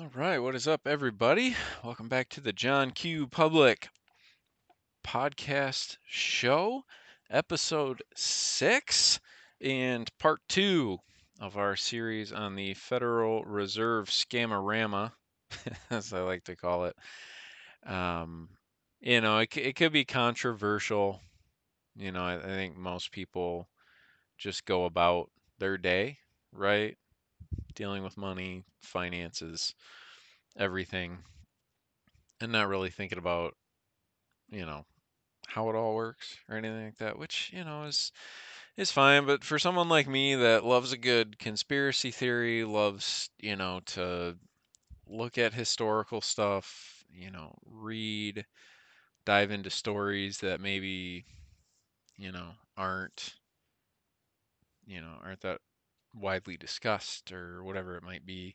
All right, what is up, everybody? Welcome back to the John Q. Public Podcast Show, episode six, and part two of our series on the Federal Reserve scamorama, as I like to call it. Um, you know, it, it could be controversial. You know, I, I think most people just go about their day, right? Dealing with money, finances, everything, and not really thinking about, you know, how it all works or anything like that, which, you know, is is fine, but for someone like me that loves a good conspiracy theory, loves, you know, to look at historical stuff, you know, read, dive into stories that maybe, you know, aren't you know, aren't that widely discussed or whatever it might be.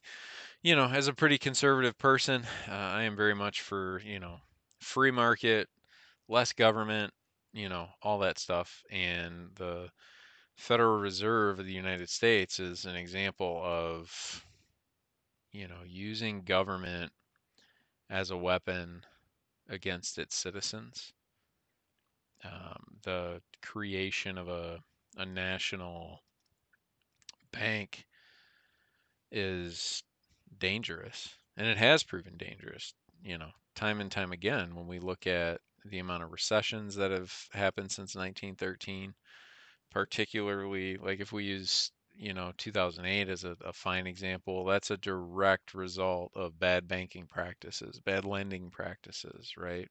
You know, as a pretty conservative person, uh, I am very much for, you know, free market, less government, you know, all that stuff. And the Federal Reserve of the United States is an example of, you know, using government as a weapon against its citizens. Um, the creation of a, a national bank is dangerous and it has proven dangerous you know time and time again when we look at the amount of recessions that have happened since 1913 particularly like if we use you know 2008 as a, a fine example that's a direct result of bad banking practices bad lending practices right?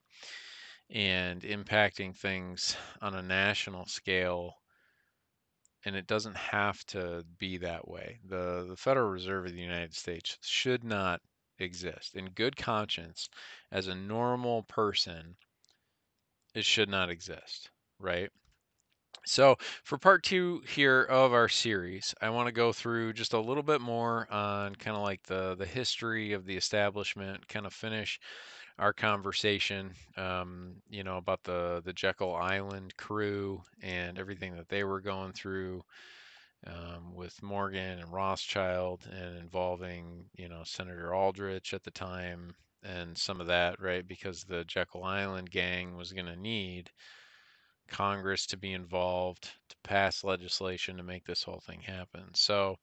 And impacting things on a national scale and it doesn't have to be that way. The the Federal Reserve of the United States should not exist. In good conscience, as a normal person, it should not exist, right? So, for part two here of our series, I want to go through just a little bit more on kind of like the the history of the establishment, kind of finish our conversation, um, you know, about the the Jekyll Island crew and everything that they were going through um, with Morgan and Rothschild, and involving, you know, Senator Aldrich at the time and some of that, right? Because the Jekyll Island gang was going to need Congress to be involved to pass legislation to make this whole thing happen. So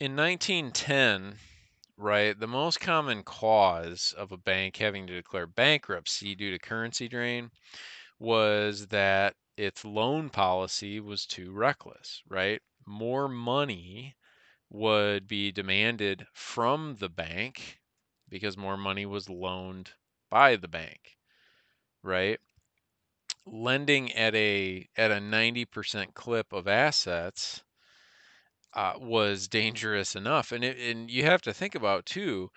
in 1910, right, the most common cause of a bank having to declare bankruptcy due to currency drain was that its loan policy was too reckless, right? More money would be demanded from the bank because more money was loaned by the bank, right? Lending at a at a 90% clip of assets uh, was dangerous enough. And it, and you have to think about too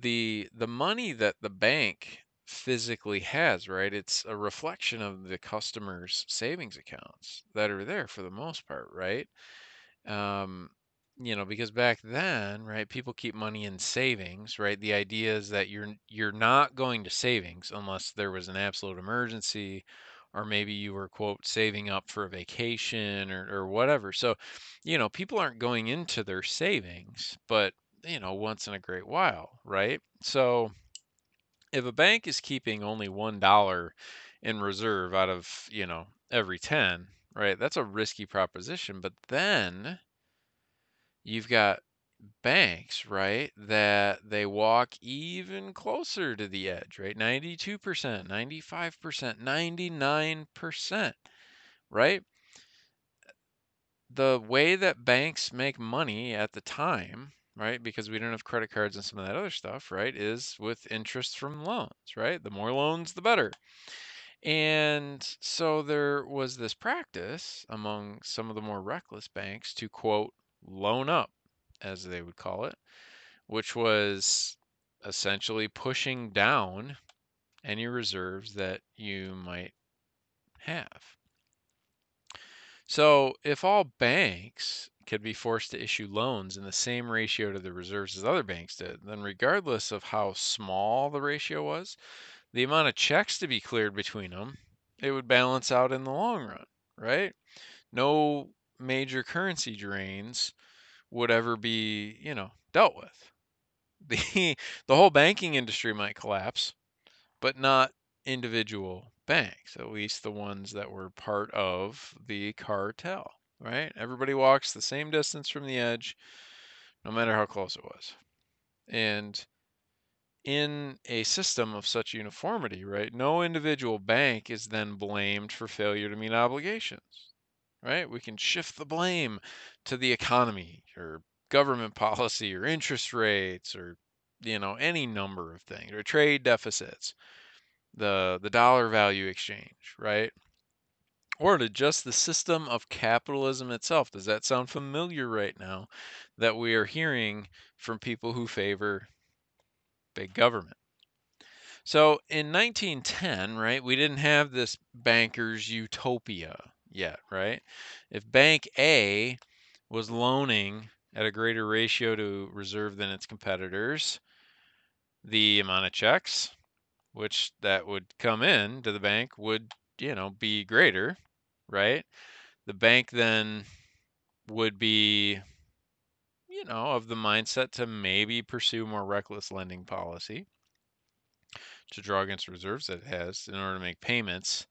the the money that the bank physically has, right? It's a reflection of the customer's savings accounts that are there for the most part, right? Um, you know, because back then, right, people keep money in savings, right? The idea is that you're you're not going to savings unless there was an absolute emergency or maybe you were quote saving up for a vacation or, or whatever. So you know people aren't going into their savings but you know once in a great while right? So if a bank is keeping only one dollar in reserve out of you know every 10 right that's a risky proposition but then you've got banks, right, that they walk even closer to the edge, right? 92%, 95%, 99%, right? The way that banks make money at the time, right, because we don't have credit cards and some of that other stuff, right, is with interest from loans, right? The more loans, the better. And so there was this practice among some of the more reckless banks to quote, loan up as they would call it, which was essentially pushing down any reserves that you might have. So, if all banks could be forced to issue loans in the same ratio to the reserves as other banks did, then regardless of how small the ratio was, the amount of checks to be cleared between them, it would balance out in the long run, right? No major currency drains would ever be, you know, dealt with. the the whole banking industry might collapse, but not individual banks, at least the ones that were part of the cartel, right? Everybody walks the same distance from the edge, no matter how close it was. And in a system of such uniformity, right, no individual bank is then blamed for failure to meet obligations, right? We can shift the blame to the economy or government policy or interest rates or you know any number of things or trade deficits the the dollar value exchange right? Or to just the system of capitalism itself. Does that sound familiar right now that we are hearing from people who favor big government? So in 1910 right we didn't have this bankers utopia yet right if bank a was loaning at a greater ratio to reserve than its competitors, the amount of checks which that would come in to the bank would, you know, be greater, right? The bank then would be you know, of the mindset to maybe pursue more reckless lending policy to draw against reserves that it has in order to make payments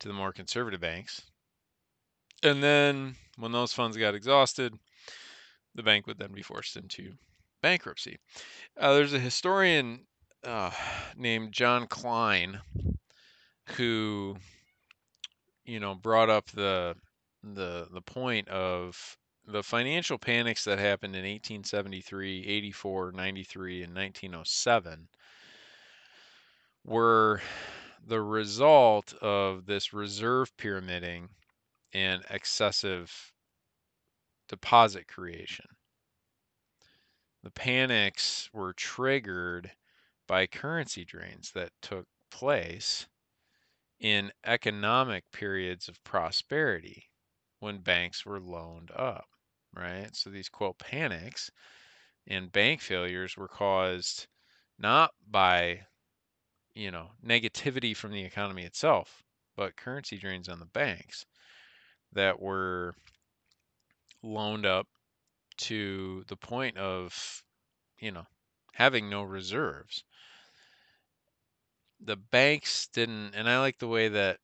to the more conservative banks. And then when those funds got exhausted, the bank would then be forced into bankruptcy. Uh, there's a historian uh, named John Klein who, you know, brought up the the the point of the financial panics that happened in 1873, 84, 93, and 1907 were the result of this reserve pyramiding and excessive deposit creation. The panics were triggered by currency drains that took place in economic periods of prosperity when banks were loaned up, right? So these quote panics and bank failures were caused not by you know negativity from the economy itself, but currency drains on the banks that were loaned up to the point of, you know, having no reserves. The banks didn't, and I like the way that,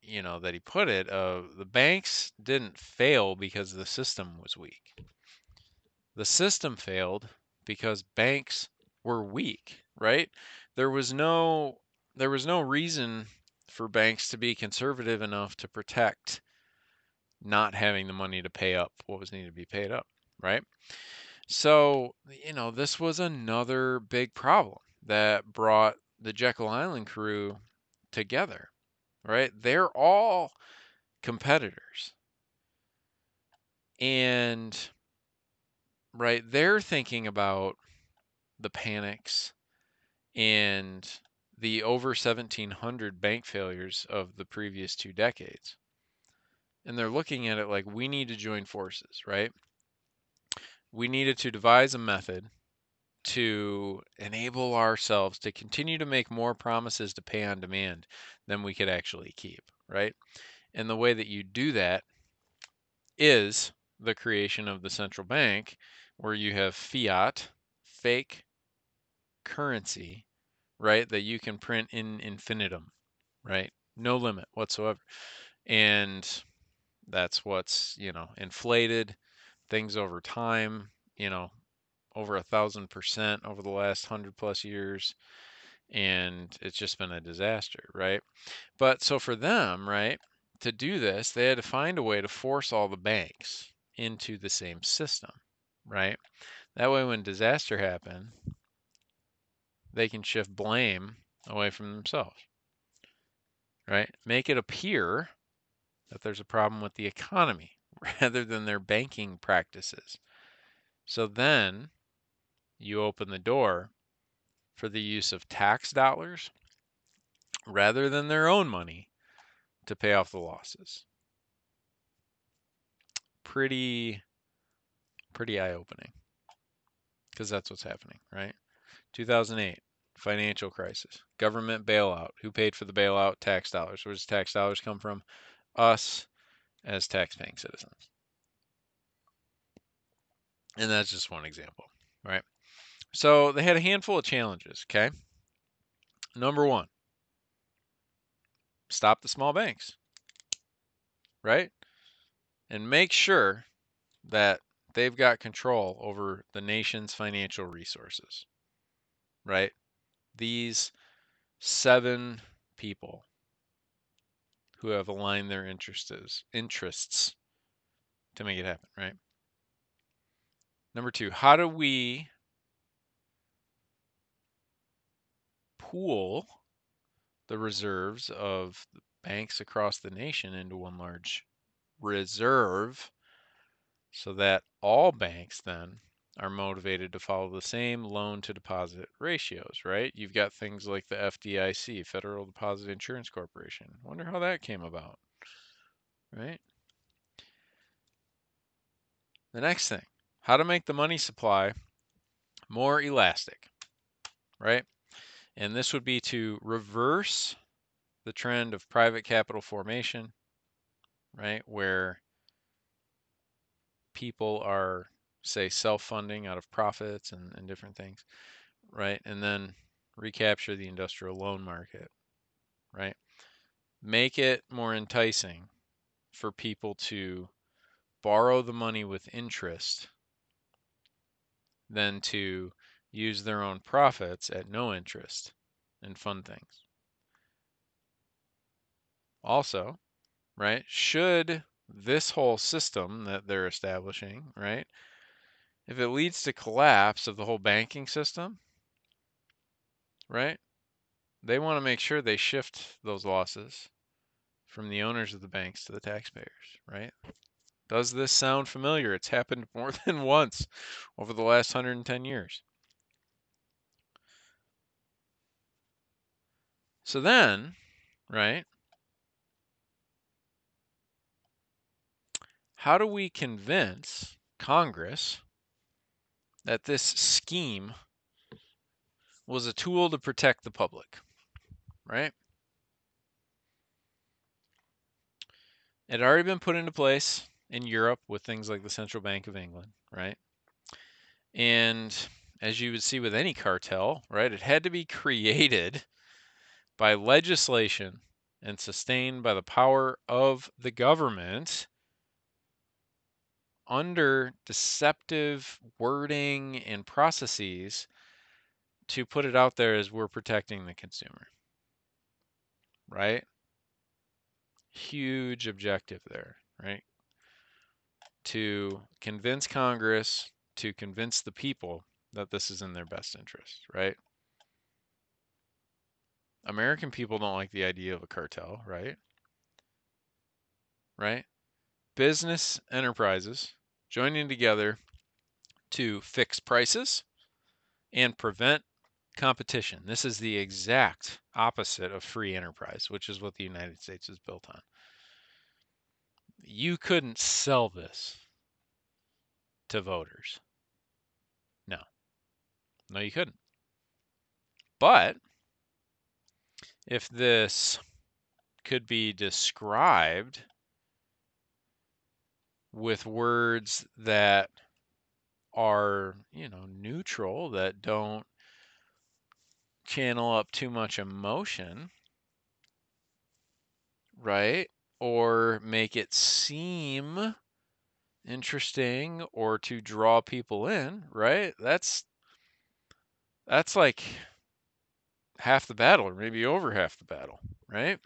you know, that he put it. Uh, the banks didn't fail because the system was weak. The system failed because banks were weak, right? There was no there was no reason for banks to be conservative enough to protect not having the money to pay up what was needed to be paid up, right? So, you know, this was another big problem that brought the Jekyll Island crew together, right? They're all competitors. And, right, they're thinking about the panics and the over 1700 bank failures of the previous two decades and they're looking at it like we need to join forces, right? We needed to devise a method to enable ourselves to continue to make more promises to pay on demand than we could actually keep, right? And the way that you do that is the creation of the central bank where you have fiat, fake currency, right, that you can print in infinitum, right? No limit whatsoever. And that's what's, you know, inflated things over time, you know, over a thousand percent over the last hundred plus years. And it's just been a disaster, right? But so for them, right, to do this, they had to find a way to force all the banks into the same system, right? That way, when disaster happened, they can shift blame away from themselves, right? Make it appear that there's a problem with the economy rather than their banking practices. So then you open the door for the use of tax dollars rather than their own money to pay off the losses. Pretty pretty eye-opening. Cuz that's what's happening, right? 2008 financial crisis, government bailout. Who paid for the bailout? Tax dollars. Where does tax dollars come from? Us as tax-paying citizens. And that's just one example, right? So they had a handful of challenges, okay? Number one, stop the small banks, right? And make sure that they've got control over the nation's financial resources, right? These seven people who have aligned their interests interests to make it happen, right? Number two, how do we pool the reserves of banks across the nation into one large reserve so that all banks then are motivated to follow the same loan to deposit ratios, right? You've got things like the FDIC, Federal Deposit Insurance Corporation. Wonder how that came about, right? The next thing, how to make the money supply more elastic, right? And this would be to reverse the trend of private capital formation, right? Where people are, say, self funding out of profits and, and different things, right? And then recapture the industrial loan market, right? Make it more enticing for people to borrow the money with interest than to use their own profits at no interest and fund things. Also, right, should this whole system that they're establishing, right, if it leads to collapse of the whole banking system, right, they want to make sure they shift those losses from the owners of the banks to the taxpayers, right? Does this sound familiar? It's happened more than once over the last 110 years. So then, right, how do we convince Congress that this scheme was a tool to protect the public, right? It had already been put into place in Europe with things like the Central Bank of England, right? And as you would see with any cartel, right, it had to be created by legislation and sustained by the power of the government under deceptive wording and processes to put it out there as we're protecting the consumer. Right? Huge objective there, right? To convince Congress, to convince the people that this is in their best interest, right? American people don't like the idea of a cartel, right? Right? Business enterprises joining together to fix prices and prevent competition. This is the exact opposite of free enterprise, which is what the United States is built on. You couldn't sell this to voters. No. No, you couldn't. But if this could be described with words that are, you know, neutral, that don't channel up too much emotion, right? Or make it seem interesting or to draw people in, right? That's that's like half the battle or maybe over half the battle, right?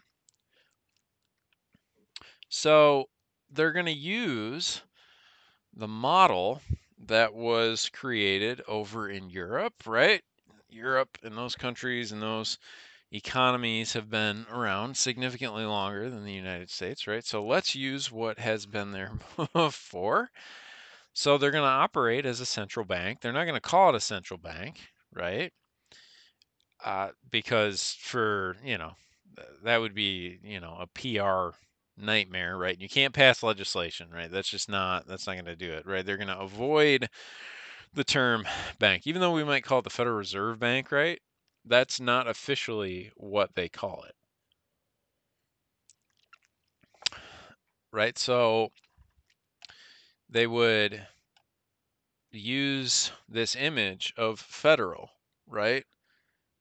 So they're going to use the model that was created over in Europe, right? Europe and those countries and those economies have been around significantly longer than the United States, right? So let's use what has been there before. So they're going to operate as a central bank. They're not going to call it a central bank, right? Uh, because for, you know, that would be, you know, a PR nightmare, right? You can't pass legislation, right? That's just not that's not going to do it, right? They're going to avoid the term bank, even though we might call it the Federal Reserve Bank, right? That's not officially what they call it. Right? So they would use this image of federal, right?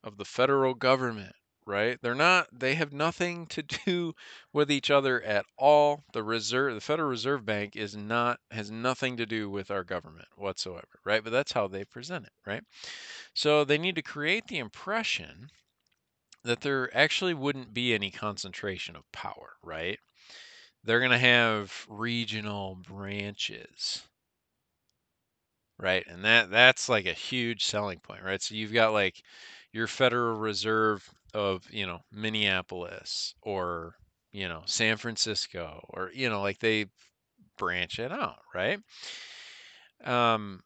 Of the federal government, right? They're not they have nothing to do with each other at all. The reserve the Federal Reserve Bank is not has nothing to do with our government whatsoever, right? But that's how they present it, right? So they need to create the impression that there actually wouldn't be any concentration of power, right? They're going to have regional branches right? And that that's like a huge selling point, right? So you've got like your Federal Reserve of, you know, Minneapolis or, you know, San Francisco or, you know, like they branch it out, right? Um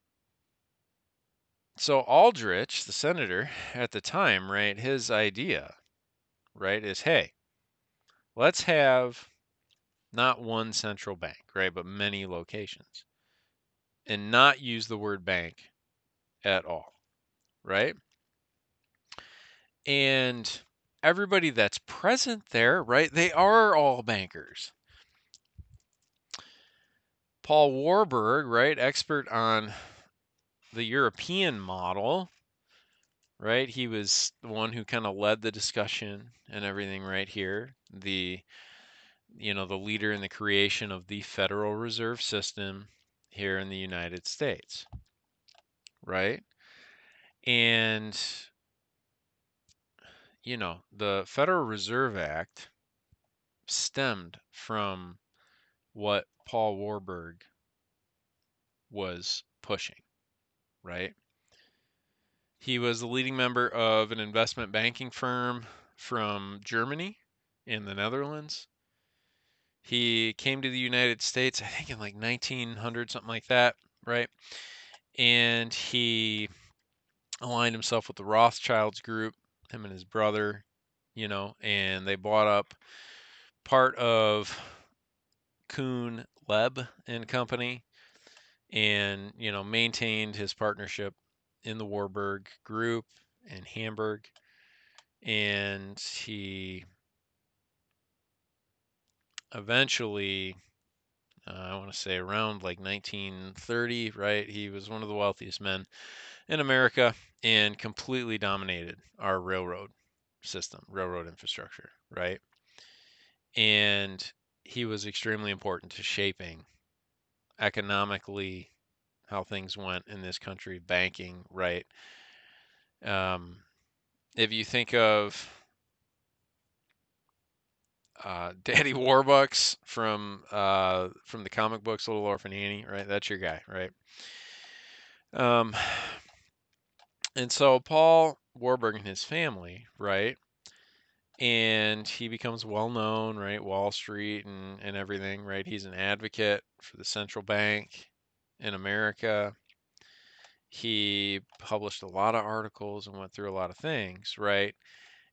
so Aldrich, the senator at the time, right, his idea, right, is hey, let's have not one central bank, right, but many locations and not use the word bank at all, right? And everybody that's present there, right, they are all bankers. Paul Warburg, right, expert on the European model, right? He was the one who kind of led the discussion and everything right here. The you know, the leader in the creation of the Federal Reserve System here in the United States. Right? And you know, the Federal Reserve Act stemmed from what Paul Warburg was pushing, right? He was the leading member of an investment banking firm from Germany in the Netherlands. He came to the United States, I think in like 1900, something like that, right? And he aligned himself with the Rothschilds group, him and his brother, you know, and they bought up part of Kuhn Loeb and Company, and you know maintained his partnership in the Warburg Group in Hamburg, and he eventually, uh, I want to say around like 1930, right? He was one of the wealthiest men in America and completely dominated our railroad system, railroad infrastructure, right? And he was extremely important to shaping economically how things went in this country, banking, right? Um, if you think of uh, Daddy Warbucks from uh, from the comic books, Little Orphan Annie, right? That's your guy, right? Um, and so Paul Warburg and his family, right? And he becomes well known, right? Wall Street and, and everything, right? He's an advocate for the central bank in America. He published a lot of articles and went through a lot of things, right?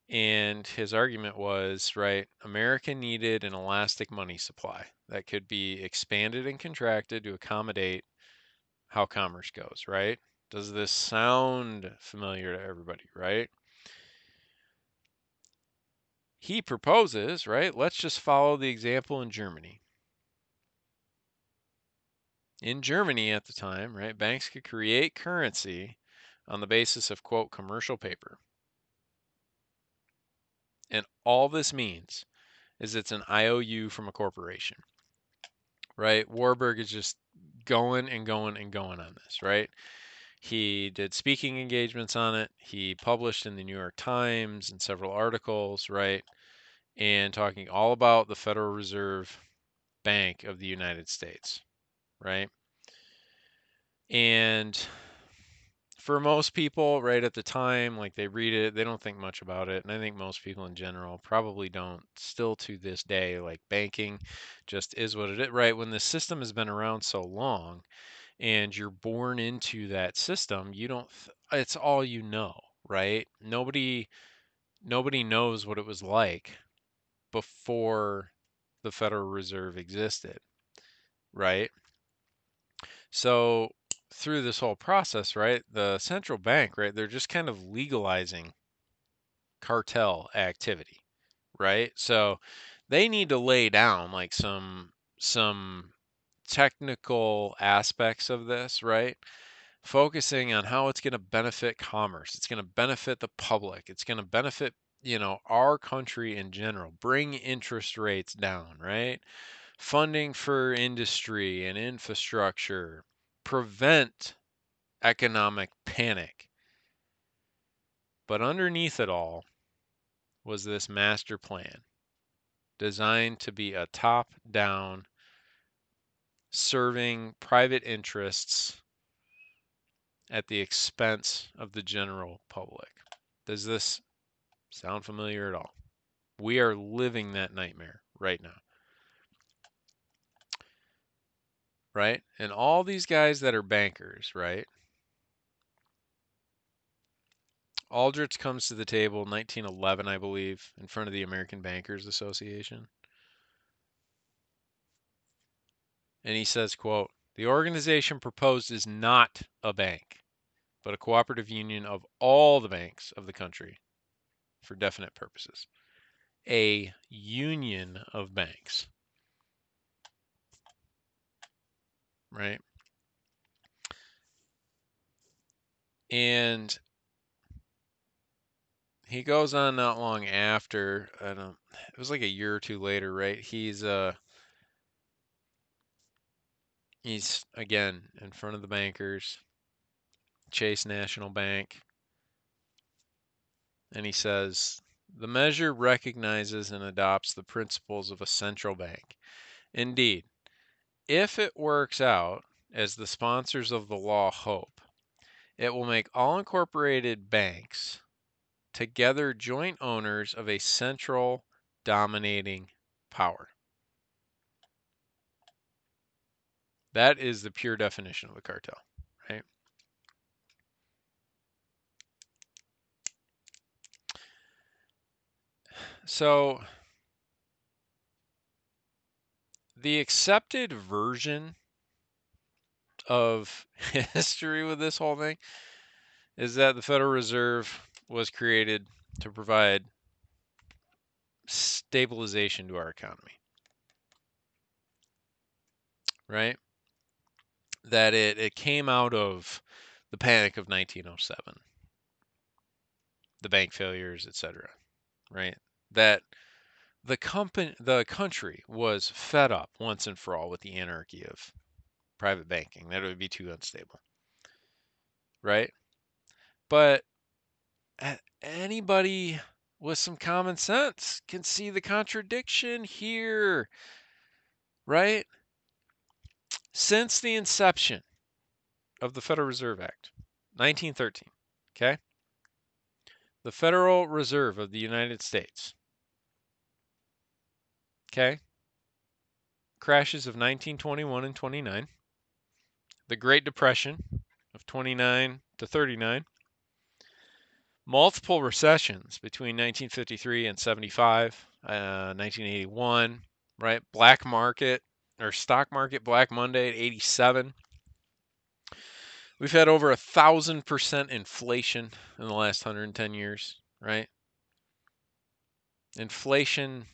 And his argument was, right, America needed an elastic money supply that could be expanded and contracted to accommodate how commerce goes, right? Does this sound familiar to everybody, right? He proposes, right? Let's just follow the example in Germany. In Germany at the time, right, banks could create currency on the basis of, quote, commercial paper. And all this means is it's an IOU from a corporation, right? Warburg is just going and going and going on this, right? He did speaking engagements on it. He published in the New York Times and several articles, right? And talking all about the Federal Reserve Bank of the United States, right? And for most people, right at the time, like they read it, they don't think much about it. And I think most people in general probably don't still to this day. Like banking just is what it is, right? When the system has been around so long and you're born into that system, you don't, it's all you know, right? Nobody, nobody knows what it was like before the Federal Reserve existed, right? So through this whole process, right, the central bank, right, they're just kind of legalizing cartel activity, right? So they need to lay down like some some technical aspects of this, right? focusing on how it's going to benefit commerce, it's going to benefit the public, it's going to benefit, you know, our country in general, bring interest rates down, right? Funding for industry and infrastructure, prevent economic panic. But underneath it all was this master plan designed to be a top down, serving private interests at the expense of the general public. Does this sound familiar at all? We are living that nightmare right now. Right? And all these guys that are bankers, right? Aldrich comes to the table 1911, I believe, in front of the American Bankers Association. And he says, quote, the organization proposed is not a bank, but a cooperative union of all the banks of the country for definite purposes. A union of banks. Right? And he goes on not long after, I don't it was like a year or two later, right? He's uh he's again in front of the bankers, Chase National Bank, and he says the measure recognizes and adopts the principles of a central bank. Indeed, if it works out as the sponsors of the law hope, it will make all incorporated banks together joint owners of a central dominating power. That is the pure definition of a cartel, right? So the accepted version of history with this whole thing is that the Federal Reserve was created to provide stabilization to our economy. Right? That it, it came out of the panic of 1907, the bank failures, etc. Right? That the company the country was fed up once and for all with the anarchy of private banking, that it would be too unstable. Right? But anybody with some common sense can see the contradiction here, right? Since the inception of the Federal Reserve Act, 1913, okay? The Federal Reserve of the United States, okay? Crashes of 1921 and 29, the Great Depression of 29 to 39, multiple recessions between 1953 and 75, uh, 1981, right? Black market or stock market Black Monday at 87. We've had over a thousand percent inflation in the last 110 years, right? Inflation,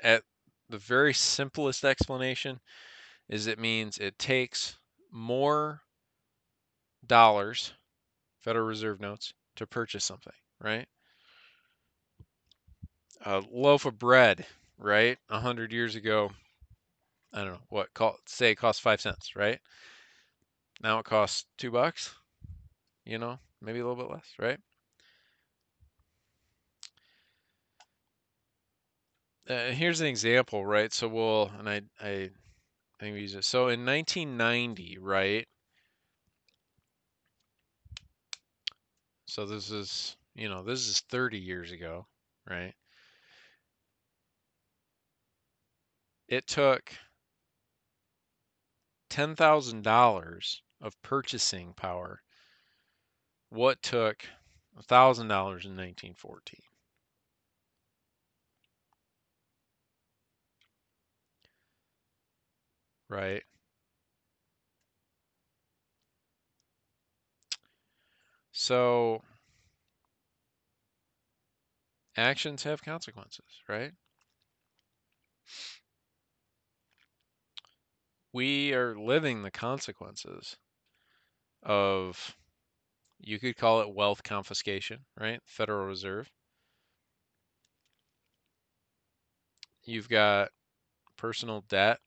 at the very simplest explanation, is it means it takes more dollars, Federal Reserve notes, to purchase something, right? A loaf of bread, right? A hundred years ago, I don't know what call say it costs five cents, right? Now it costs two bucks, you know, maybe a little bit less, right? Uh, here's an example, right? So we'll, and I, I, I think we use it. So in 1990, right? So this is, you know, this is 30 years ago, right? It took $10,000 of purchasing power. What took $1,000 in 1914? Right? So actions have consequences, right? We are living the consequences of, you could call it wealth confiscation, right? Federal Reserve. You've got personal debt.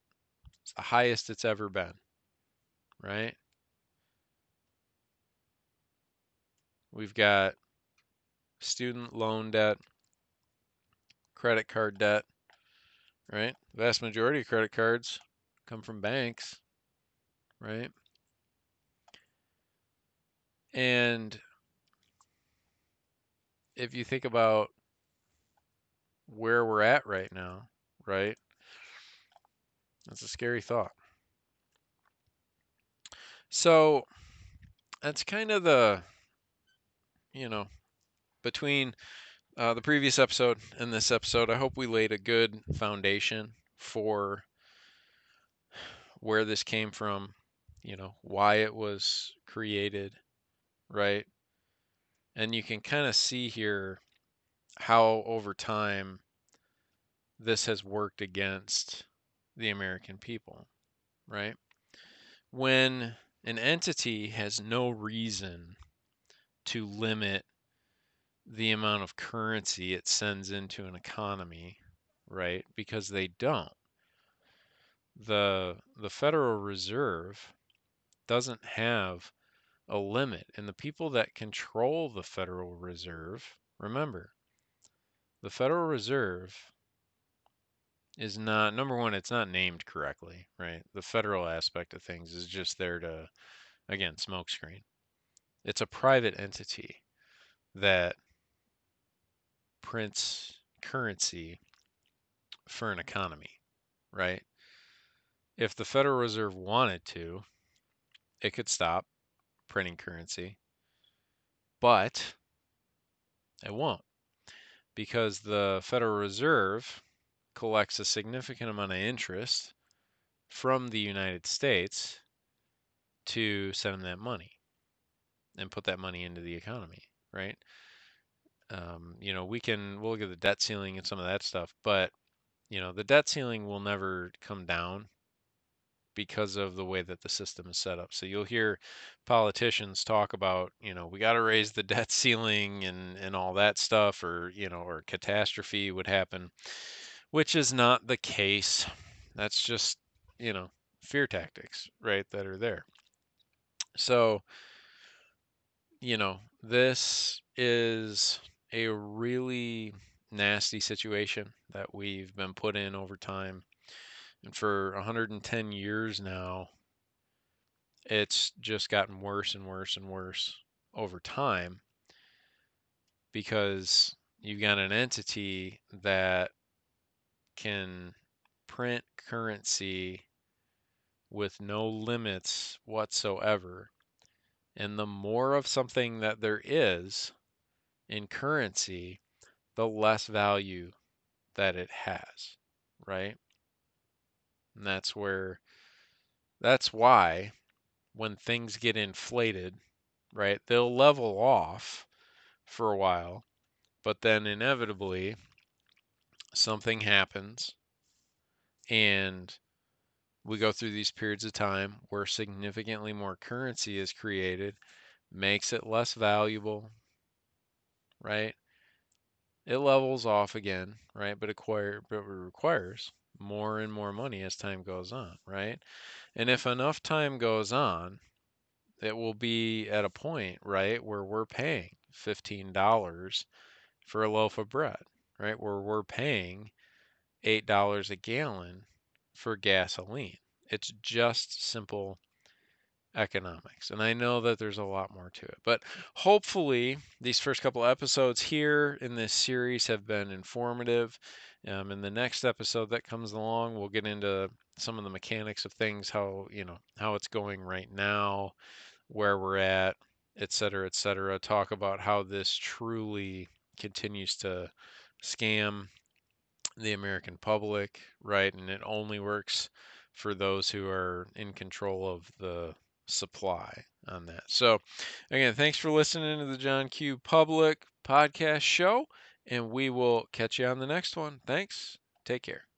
It's the highest it's ever been, right? We've got student loan debt, credit card debt, right? vast majority of credit cards come from banks, right? And if you think about where we're at right now, right? That's a scary thought. So that's kind of the, you know, between uh, the previous episode and this episode, I hope we laid a good foundation for where this came from, you know, why it was created, right? And you can kind of see here how over time this has worked against the American people, right? When an entity has no reason to limit the amount of currency it sends into an economy, right? Because they don't. The the Federal Reserve doesn't have a limit and the people that control the Federal Reserve, remember, the Federal Reserve is not number one it's not named correctly right? The federal aspect of things is just there to again smokescreen. It's a private entity that prints currency for an economy right if the federal reserve wanted to it could stop printing currency but it won't because the federal reserve collects a significant amount of interest from the United States to send them that money and put that money into the economy, right? Um, you know, we can we'll look at the debt ceiling and some of that stuff, but you know, the debt ceiling will never come down because of the way that the system is set up. So you'll hear politicians talk about, you know, we got to raise the debt ceiling and and all that stuff or, you know, or catastrophe would happen which is not the case. That's just, you know, fear tactics, right, that are there. So, you know, this is a really nasty situation that we've been put in over time. And for 110 years now, it's just gotten worse and worse and worse over time because you've got an entity that can print currency with no limits whatsoever. And the more of something that there is in currency, the less value that it has, right? And that's where, that's why when things get inflated, right, they'll level off for a while, but then inevitably something happens and we go through these periods of time where significantly more currency is created, makes it less valuable, right? It levels off again, right? But acquire but requires more and more money as time goes on, right? And if enough time goes on, it will be at a point, right, where we're paying $15 for a loaf of bread, right? Where we're paying $8 a gallon for gasoline. It's just simple economics. And I know that there's a lot more to it. But hopefully, these first couple episodes here in this series have been informative. Um, in the next episode that comes along, we'll get into some of the mechanics of things, how you know how it's going right now, where we're at, et cetera, et cetera. Talk about how this truly continues to scam the American public, right? And it only works for those who are in control of the supply on that. So, again, thanks for listening to the John Q Public podcast show, and we will catch you on the next one. Thanks. Take care.